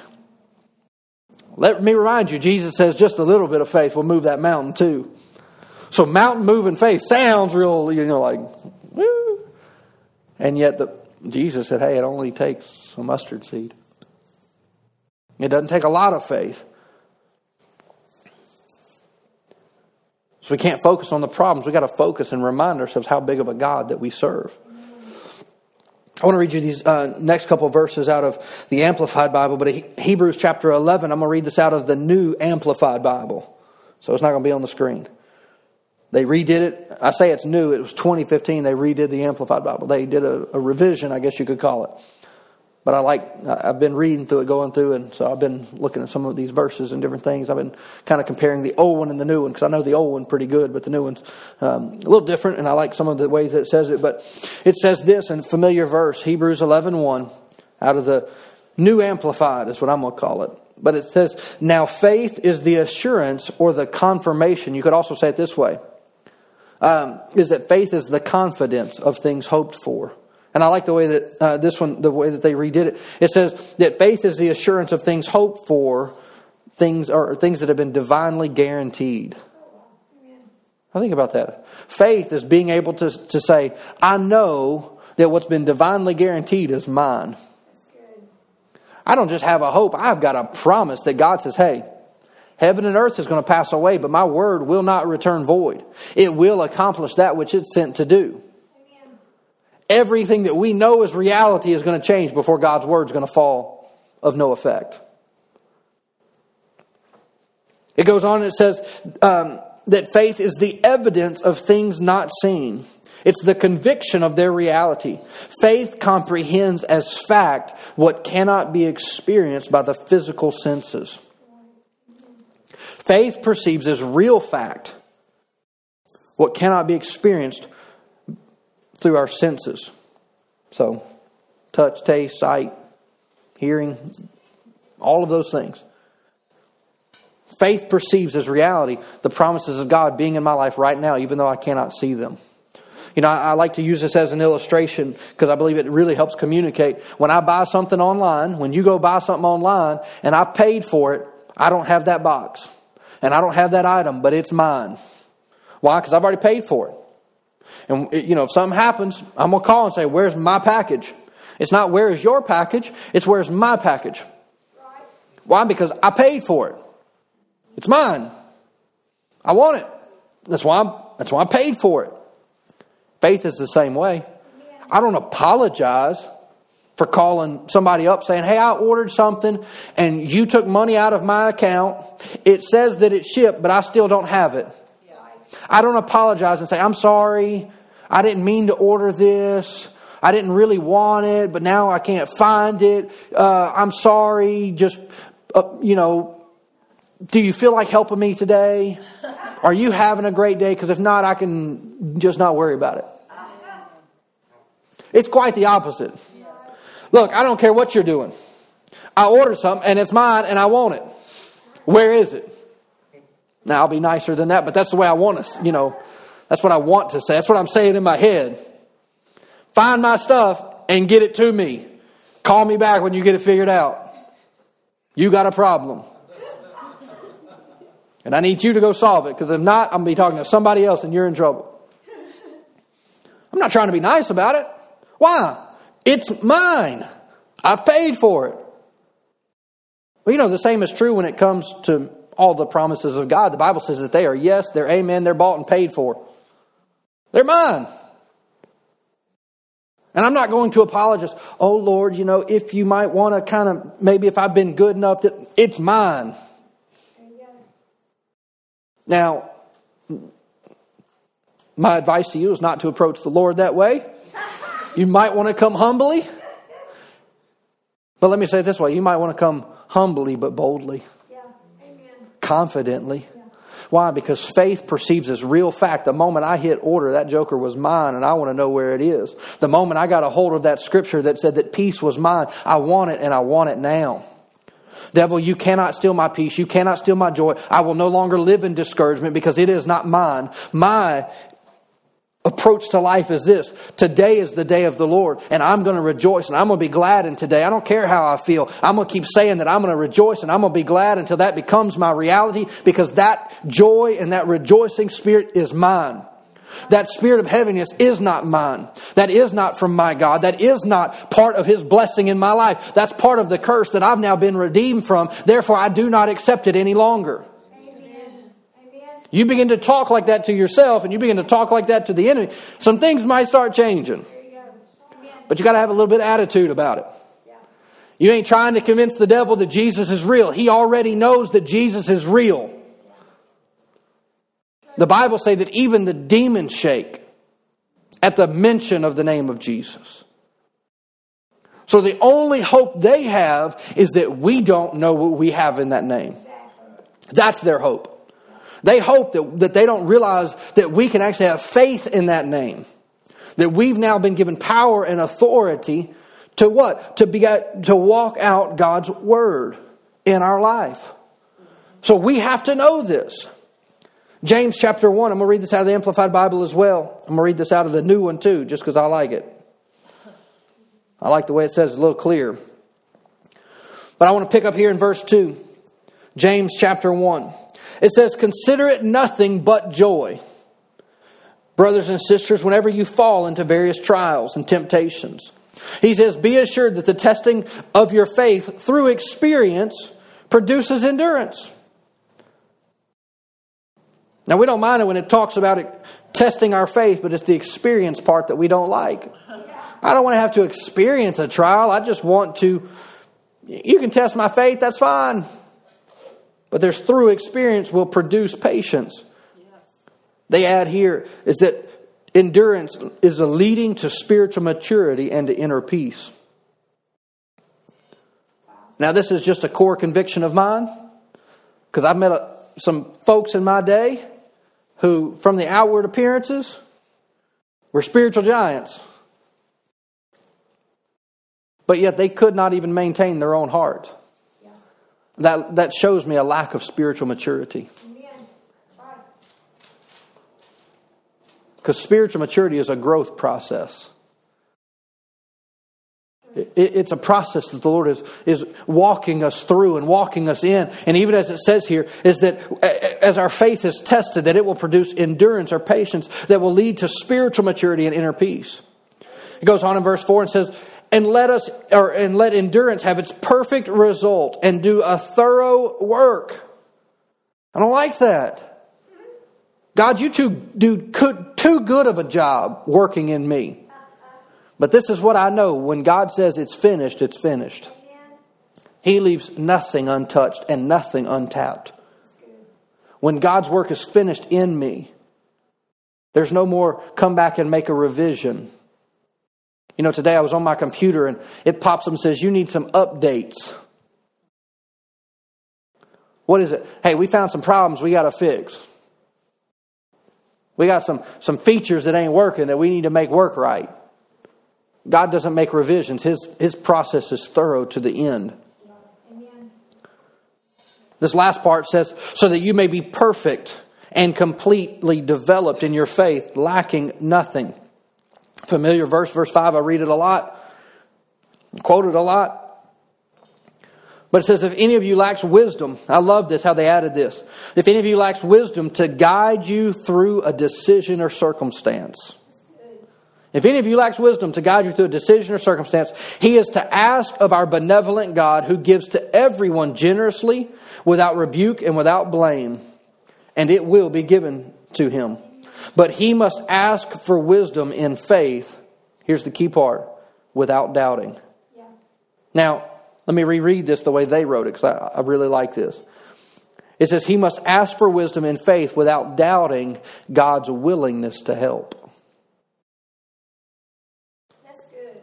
Let me remind you, Jesus says just a little bit of faith will move that mountain too. So mountain moving faith sounds real, you know, like, woo. And yet the, Jesus said, hey, it only takes a mustard seed. It doesn't take a lot of faith. So we can't focus on the problems. We've got to focus and remind ourselves how big of a God that we serve. I want to read you these uh, next couple verses out of the Amplified Bible, but Hebrews chapter 11, I'm going to read this out of the New Amplified Bible. So it's not going to be on the screen. They redid it. I say it's new. It was 2015. They redid the Amplified Bible. They did a, a revision, I guess you could call it. But I like, I've been reading through it, going through, and so I've been looking at some of these verses and different things. I've been kind of comparing the old one and the new one because I know the old one pretty good, but the new one's um, a little different, and I like some of the ways that it says it. But it says this in familiar verse, Hebrews 11 1, out of the New Amplified is what I'm going to call it. But it says, Now faith is the assurance or the confirmation. You could also say it this way um, is that faith is the confidence of things hoped for. And I like the way that uh, this one, the way that they redid it. It says that faith is the assurance of things hoped for, things or things that have been divinely guaranteed. I think about that. Faith is being able to, to say, I know that what's been divinely guaranteed is mine. I don't just have a hope, I've got a promise that God says, hey, heaven and earth is going to pass away, but my word will not return void. It will accomplish that which it's sent to do. Everything that we know is reality is going to change before God's word is going to fall of no effect. It goes on and it says um, that faith is the evidence of things not seen. It's the conviction of their reality. Faith comprehends as fact what cannot be experienced by the physical senses. Faith perceives as real fact what cannot be experienced through our senses. So, touch, taste, sight, hearing, all of those things. Faith perceives as reality the promises of God being in my life right now, even though I cannot see them. You know, I, I like to use this as an illustration because I believe it really helps communicate. When I buy something online, when you go buy something online and I've paid for it, I don't have that box and I don't have that item, but it's mine. Why? Because I've already paid for it. And, you know, if something happens, I'm going to call and say, Where's my package? It's not where is your package, it's where's my package. Why? Because I paid for it. It's mine. I want it. That's why I'm, that's why I paid for it. Faith is the same way. I don't apologize for calling somebody up saying, Hey, I ordered something and you took money out of my account. It says that it shipped, but I still don't have it. I don't apologize and say, I'm sorry. I didn't mean to order this. I didn't really want it, but now I can't find it. Uh, I'm sorry. Just, uh, you know, do you feel like helping me today? Are you having a great day? Because if not, I can just not worry about it. It's quite the opposite. Look, I don't care what you're doing. I ordered something and it's mine and I want it. Where is it? Now I'll be nicer than that, but that's the way I want to, you know, that's what I want to say. That's what I'm saying in my head. Find my stuff and get it to me. Call me back when you get it figured out. You got a problem. And I need you to go solve it because if not, I'm going to be talking to somebody else and you're in trouble. I'm not trying to be nice about it. Why? It's mine. I've paid for it. Well, you know, the same is true when it comes to all the promises of God. The Bible says that they are yes, they're amen, they're bought and paid for. They're mine. And I'm not going to apologize. Oh Lord, you know, if you might want to kind of, maybe if I've been good enough that it's mine. Now, my advice to you is not to approach the Lord that way. You might want to come humbly. But let me say it this way you might want to come humbly but boldly, yeah. confidently. Yeah. Why? Because faith perceives as real fact. The moment I hit order, that joker was mine and I want to know where it is. The moment I got a hold of that scripture that said that peace was mine, I want it and I want it now. Devil, you cannot steal my peace. You cannot steal my joy. I will no longer live in discouragement because it is not mine. My approach to life is this today is the day of the Lord, and I'm going to rejoice and I'm going to be glad in today. I don't care how I feel. I'm going to keep saying that I'm going to rejoice and I'm going to be glad until that becomes my reality because that joy and that rejoicing spirit is mine. That spirit of heaviness is not mine. That is not from my God. That is not part of His blessing in my life. That's part of the curse that I've now been redeemed from. Therefore, I do not accept it any longer. You begin to talk like that to yourself and you begin to talk like that to the enemy, some things might start changing. But you got to have a little bit of attitude about it. You ain't trying to convince the devil that Jesus is real. He already knows that Jesus is real. The Bible say that even the demons shake at the mention of the name of Jesus. So the only hope they have is that we don't know what we have in that name. That's their hope. They hope that, that they don't realize that we can actually have faith in that name. That we've now been given power and authority to what? To be to walk out God's word in our life. So we have to know this. James chapter 1, I'm going to read this out of the Amplified Bible as well. I'm going to read this out of the new one too, just because I like it. I like the way it says it's a little clear. But I want to pick up here in verse 2, James chapter 1. It says, Consider it nothing but joy, brothers and sisters, whenever you fall into various trials and temptations. He says, Be assured that the testing of your faith through experience produces endurance. Now, we don't mind it when it talks about it, testing our faith, but it's the experience part that we don't like. I don't want to have to experience a trial. I just want to, you can test my faith, that's fine. But there's through experience will produce patience. They add here is that endurance is a leading to spiritual maturity and to inner peace. Now, this is just a core conviction of mine because I've met a, some folks in my day who, from the outward appearances, were spiritual giants. But yet they could not even maintain their own heart. That, that shows me a lack of spiritual maturity. Because spiritual maturity is a growth process. It's a process that the Lord is, is walking us through and walking us in. And even as it says here, is that as our faith is tested, that it will produce endurance or patience that will lead to spiritual maturity and inner peace. It goes on in verse 4 and says, and let us or and let endurance have its perfect result and do a thorough work. I don't like that. God, you two do too good of a job working in me. But this is what I know when God says it's finished, it's finished. He leaves nothing untouched and nothing untapped. When God's work is finished in me, there's no more come back and make a revision. You know, today I was on my computer and it pops up and says, You need some updates. What is it? Hey, we found some problems we got to fix. We got some, some features that ain't working that we need to make work right. God doesn't make revisions, His, his process is thorough to the end. This last part says, so that you may be perfect and completely developed in your faith, lacking nothing. Familiar verse, verse 5, I read it a lot, quote it a lot. But it says, if any of you lacks wisdom, I love this, how they added this. If any of you lacks wisdom to guide you through a decision or circumstance, if any of you lacks wisdom to guide you through a decision or circumstance, he is to ask of our benevolent God who gives to everyone generously, without rebuke and without blame, and it will be given to him. But he must ask for wisdom in faith. Here's the key part without doubting. Yeah. Now, let me reread this the way they wrote it because I, I really like this. It says, He must ask for wisdom in faith without doubting God's willingness to help. That's good.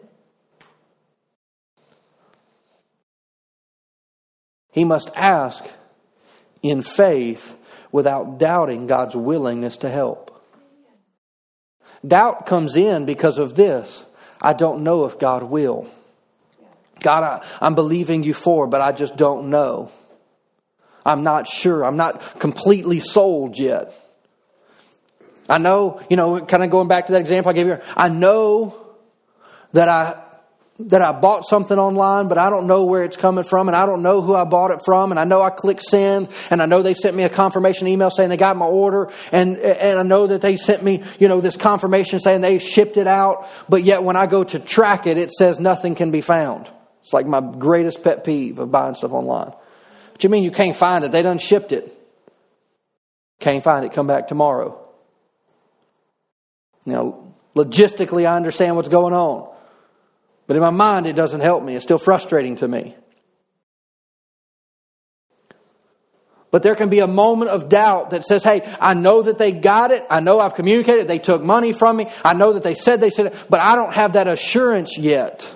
He must ask in faith without doubting God's willingness to help. Doubt comes in because of this I don't know if God will. God, I, am believing you for, but I just don't know. I'm not sure. I'm not completely sold yet. I know, you know, kind of going back to that example I gave you, I know that I that I bought something online, but I don't know where it's coming from, and I don't know who I bought it from, and I know I clicked send, and I know they sent me a confirmation email saying they got my order, and and I know that they sent me, you know, this confirmation saying they shipped it out, but yet when I go to track it, it says nothing can be found. It's like my greatest pet peeve of buying stuff online. What you mean you can't find it? They done shipped it. Can't find it. Come back tomorrow. Now, logistically, I understand what's going on. But in my mind, it doesn't help me. It's still frustrating to me. But there can be a moment of doubt that says, hey, I know that they got it. I know I've communicated. They took money from me. I know that they said they said it, but I don't have that assurance yet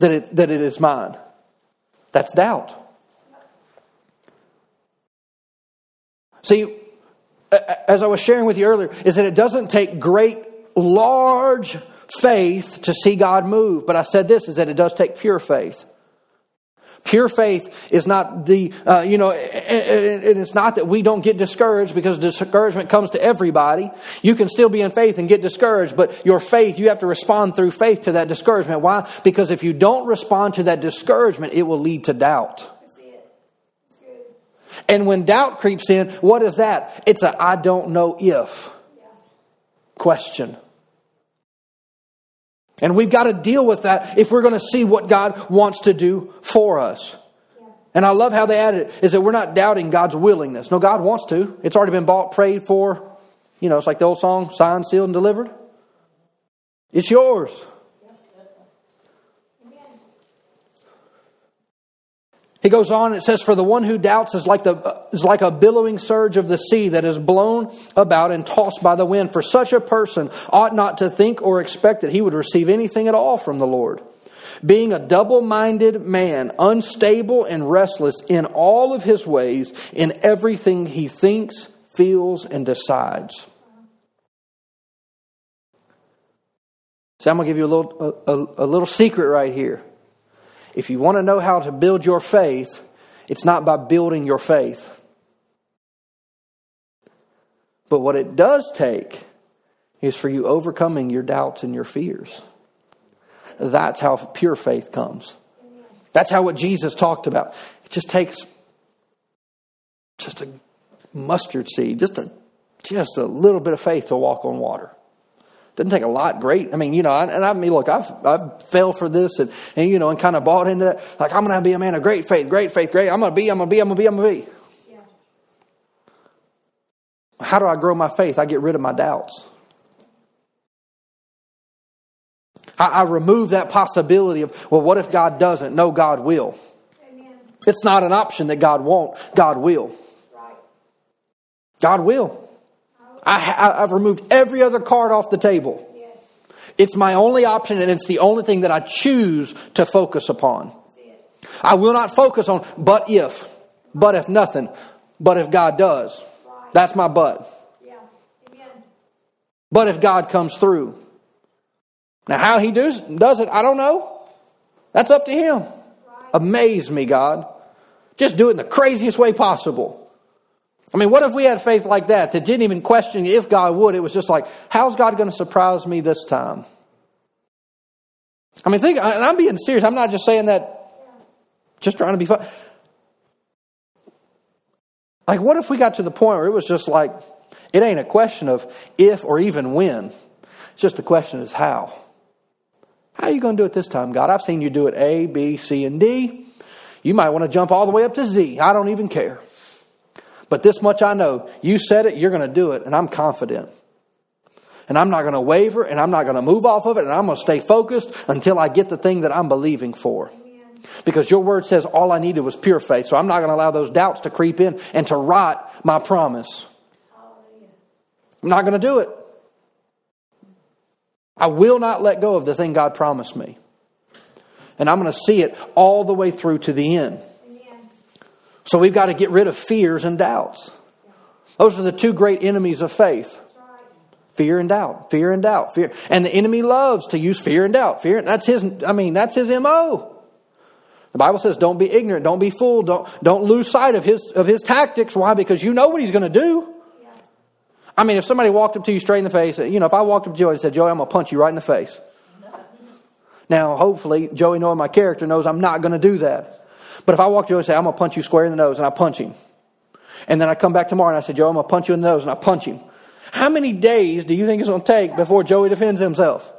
that it, that it is mine. That's doubt. See, as I was sharing with you earlier, is that it doesn't take great, large faith to see God move. But I said this is that it does take pure faith. Pure faith is not the, uh, you know, and it's not that we don't get discouraged because discouragement comes to everybody. You can still be in faith and get discouraged, but your faith, you have to respond through faith to that discouragement. Why? Because if you don't respond to that discouragement, it will lead to doubt. And when doubt creeps in, what is that? It's a I don't know if question. And we've got to deal with that if we're going to see what God wants to do for us. And I love how they added it is that we're not doubting God's willingness. No, God wants to. It's already been bought, prayed for. You know, it's like the old song, signed, sealed, and delivered. It's yours. He goes on, it says, For the one who doubts is like, the, is like a billowing surge of the sea that is blown about and tossed by the wind. For such a person ought not to think or expect that he would receive anything at all from the Lord. Being a double minded man, unstable and restless in all of his ways, in everything he thinks, feels, and decides. So I'm going to give you a little, a, a, a little secret right here. If you want to know how to build your faith, it's not by building your faith. But what it does take is for you overcoming your doubts and your fears. That's how pure faith comes. That's how what Jesus talked about. It just takes just a mustard seed, just a just a little bit of faith to walk on water. Doesn't take a lot. Great. I mean, you know, and I mean, look, I've, I've fell for this and, and, you know, and kind of bought into that. Like, I'm going to be a man of great faith, great faith, great. I'm going to be, I'm going to be, I'm going to be, I'm going to be. Yeah. How do I grow my faith? I get rid of my doubts. I, I remove that possibility of, well, what if God doesn't? No, God will. Amen. It's not an option that God won't. God will. Right. God will. I, have removed every other card off the table. Yes. It's my only option, and it's the only thing that I choose to focus upon. I will not focus on but if, but if nothing, but if God does. Right. That's my but. Yeah. But if God comes through. Now, how He does, does it, I don't know. That's up to Him. Right. Amaze me, God. Just do it in the craziest way possible. I mean, what if we had faith like that that didn't even question if God would? It was just like, how's God going to surprise me this time? I mean, think, and I'm being serious. I'm not just saying that just trying to be fun. Like, what if we got to the point where it was just like, it ain't a question of if or even when. It's just the question is how. How are you going to do it this time, God? I've seen you do it A, B, C, and D. You might want to jump all the way up to Z. I don't even care. But this much I know you said it, you're going to do it, and I'm confident. And I'm not going to waver, and I'm not going to move off of it, and I'm going to stay focused until I get the thing that I'm believing for. Because your word says all I needed was pure faith, so I'm not going to allow those doubts to creep in and to rot my promise. I'm not going to do it. I will not let go of the thing God promised me. And I'm going to see it all the way through to the end. So we've got to get rid of fears and doubts. Those are the two great enemies of faith. Fear and doubt, fear and doubt, fear. And the enemy loves to use fear and doubt. Fear, that's his, I mean, that's his MO. The Bible says, don't be ignorant, don't be fooled, don't, don't lose sight of his, of his tactics. Why? Because you know what he's going to do. I mean, if somebody walked up to you straight in the face, you know, if I walked up to Joey and said, Joey, I'm going to punch you right in the face. Now, hopefully, Joey, knowing my character, knows I'm not going to do that. But if I walk to Joe and say, I'm going to punch you square in the nose, and I punch him, and then I come back tomorrow and I say, Joe, I'm going to punch you in the nose, and I punch him, how many days do you think it's going to take before Joey defends himself?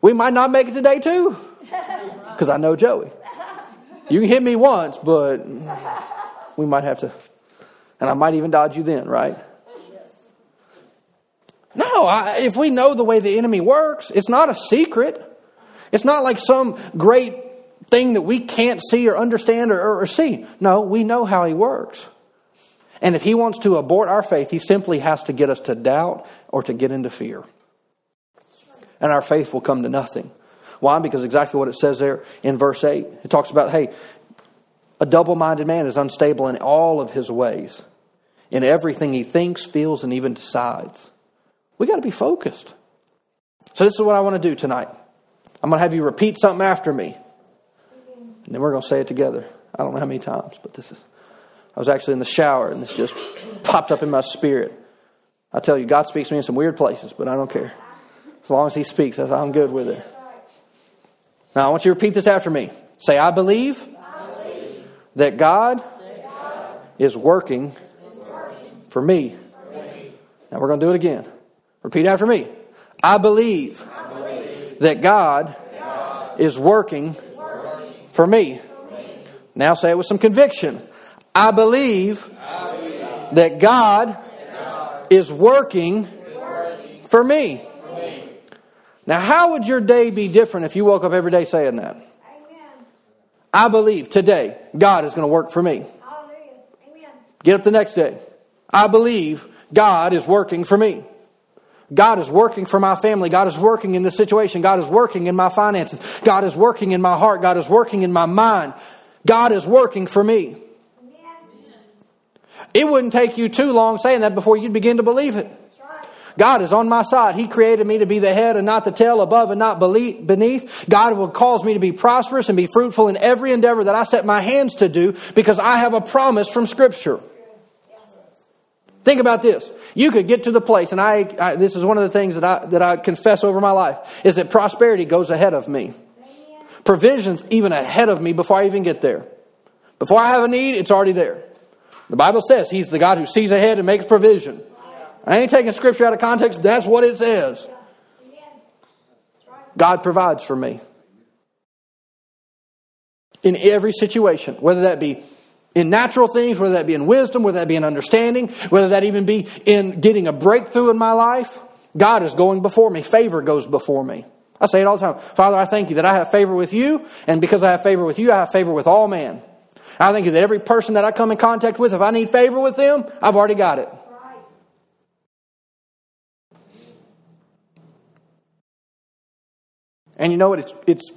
We might not make it today, too, (laughs) because I know Joey. You can hit me once, but we might have to, and I might even dodge you then, right? No, I, if we know the way the enemy works, it's not a secret. It's not like some great thing that we can't see or understand or, or, see. No, we know how He works. And if He wants to abort our faith, He simply has to get us to doubt or to get into fear. And our faith will come to nothing. Why? Because exactly what it says there in verse 8. It talks about, hey, a double minded man is unstable in all of his ways, in everything he thinks, feels, and even decides. We got to be focused. So, this is what I want to do tonight. I'm going to have you repeat something after me. And then we're going to say it together. I don't know how many times, but this is. I was actually in the shower and this just popped up in my spirit. I tell you, God speaks to me in some weird places, but I don't care. As long as He speaks, I'm good with it. Now, I want you to repeat this after me. Say, I believe, I believe that, God that God is working, is working for, me. for me. Now, we're going to do it again. Repeat after me. I believe, I believe that God, God is working, is working for, me. Now, say it with some conviction. I believe, I believe that God, God is, working is working for me. Now, how would your day be different if you woke up every day saying that? Amen. I believe today God is going to work for me. Get up the next day. I believe God is working for me. God is working for my family. God is working in this situation. God is working in my finances. God is working in my heart. God is working in my mind. God is working for me. It wouldn't take you too long saying that before you'd begin to believe it. God is on my side. He created me to be the head and not the tail, above and not beneath. God will cause me to be prosperous and be fruitful in every endeavor that I set my hands to do because I have a promise from Scripture. Think about this. You could get to the place, and I, I, this is one of the things that I, that I confess over my life, is that prosperity goes ahead of me. Provision's even ahead of me before I even get there. Before I have a need, it's already there. The Bible says He's the God who sees ahead and makes provision. I ain't taking scripture out of context. That's what it says. God provides for me. In every situation, whether that be in natural things, whether that be in wisdom, whether that be in understanding, whether that even be in getting a breakthrough in my life, God is going before me. Favor goes before me. I say it all the time. Father, I thank you that I have favor with you, and because I have favor with you, I have favor with all men. I thank you that every person that I come in contact with, if I need favor with them, I've already got it. And you know what? It's, it's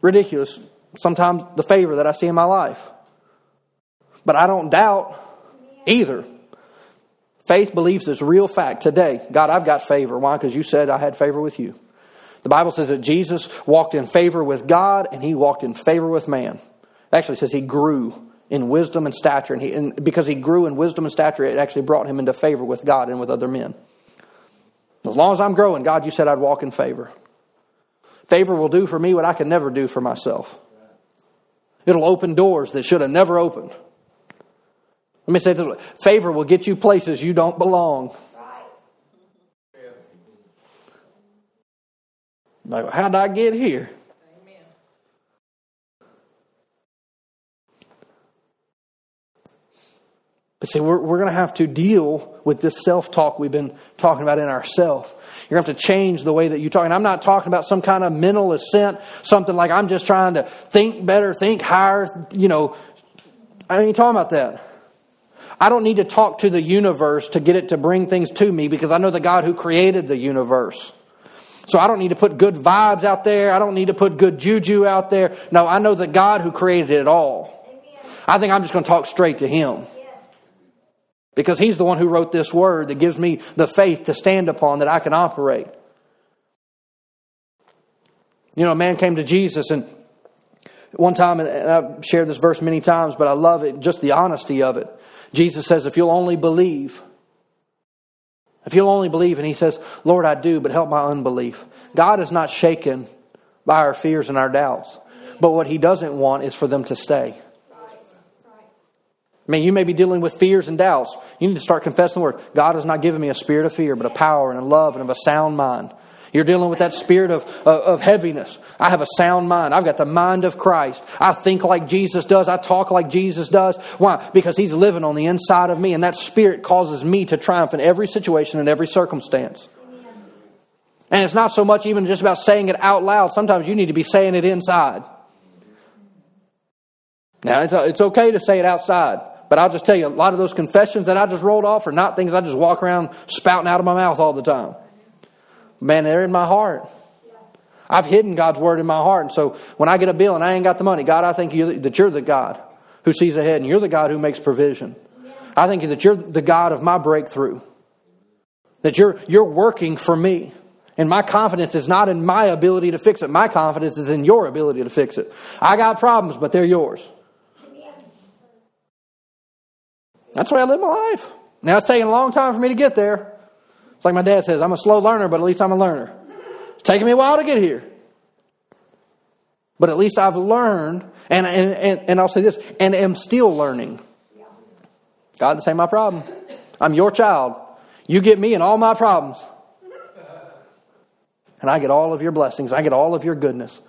ridiculous sometimes the favor that I see in my life. But I don't doubt either. Faith believes this real fact today. God, I've got favor. Why? Because you said I had favor with you. The Bible says that Jesus walked in favor with God and he walked in favor with man. It actually says he grew in wisdom and stature. And, he, and because he grew in wisdom and stature, it actually brought him into favor with God and with other men. As long as I'm growing, God, you said I'd walk in favor. Favor will do for me what I can never do for myself. It'll open doors that should have never opened. Let me say this favor will get you places you don't belong. Like, how did I get here? But see, we're, we're going to have to deal with this self talk we've been talking about in ourself. You're going to have to change the way that you talk. And I'm not talking about some kind of mental assent, something like I'm just trying to think better, think higher, you know. I ain't talking about that. I don't need to talk to the universe to get it to bring things to me because I know the God who created the universe. So I don't need to put good vibes out there. I don't need to put good juju out there. No, I know the God who created it all. I think I'm just going to talk straight to Him. Because He's the one who wrote this word that gives me the faith to stand upon that I can operate. You know, a man came to Jesus, and one time, and I've shared this verse many times, but I love it, just the honesty of it. Jesus says, If you'll only believe, if you'll only believe, and he says, Lord, I do, but help my unbelief. God is not shaken by our fears and our doubts, but what he doesn't want is for them to stay. I mean, you may be dealing with fears and doubts. You need to start confessing the word. God has not given me a spirit of fear, but a power and a love and of a sound mind. You're dealing with that spirit of, of, of, heaviness. I have a sound mind. I've got the mind of Christ. I think like Jesus does. I talk like Jesus does. Why? Because He's living on the inside of me, and that spirit causes me to triumph in every situation and every circumstance. And it's not so much even just about saying it out loud. Sometimes you need to be saying it inside. Now, it's, it's okay to say it outside. But I'll just tell you, a lot of those confessions that I just rolled off are not things I just walk around spouting out of my mouth all the time. Man, they're in my heart. I've hidden God's word in my heart. And so when I get a bill and I ain't got the money, God, I think you, that you're the God who sees ahead and you're the God who makes provision. I think that you're the God of my breakthrough. That you're, you're working for me. And my confidence is not in my ability to fix it. My confidence is in your ability to fix it. I got problems, but they're yours. That's the way I live my life. Now it's taking a long time for me to get there. It's like my dad says, I'm a slow learner, but at least I'm a learner. It's taking me a while to get here. But at least I've learned, and, and, and, and I'll say this, and am still learning. God, this ain't my problem. I'm your child. You get me and all my problems. And I get all of your blessings. I get all of your goodness.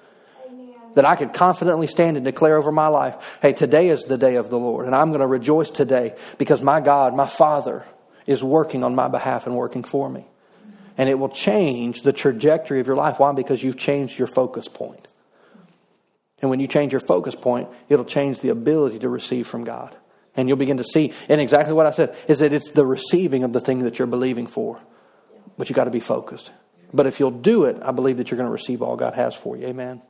That I could confidently stand and declare over my life hey, today is the day of the Lord. And I'm going to rejoice today because my God, my Father, is working on my behalf and working for me. And it will change the trajectory of your life. Why? Because you've changed your focus point. And when you change your focus point, it'll change the ability to receive from God. And you'll begin to see, and exactly what I said, is that it's the receiving of the thing that you're believing for. But you got to be focused. But if you'll do it, I believe that you're going to receive all God has for you. Amen.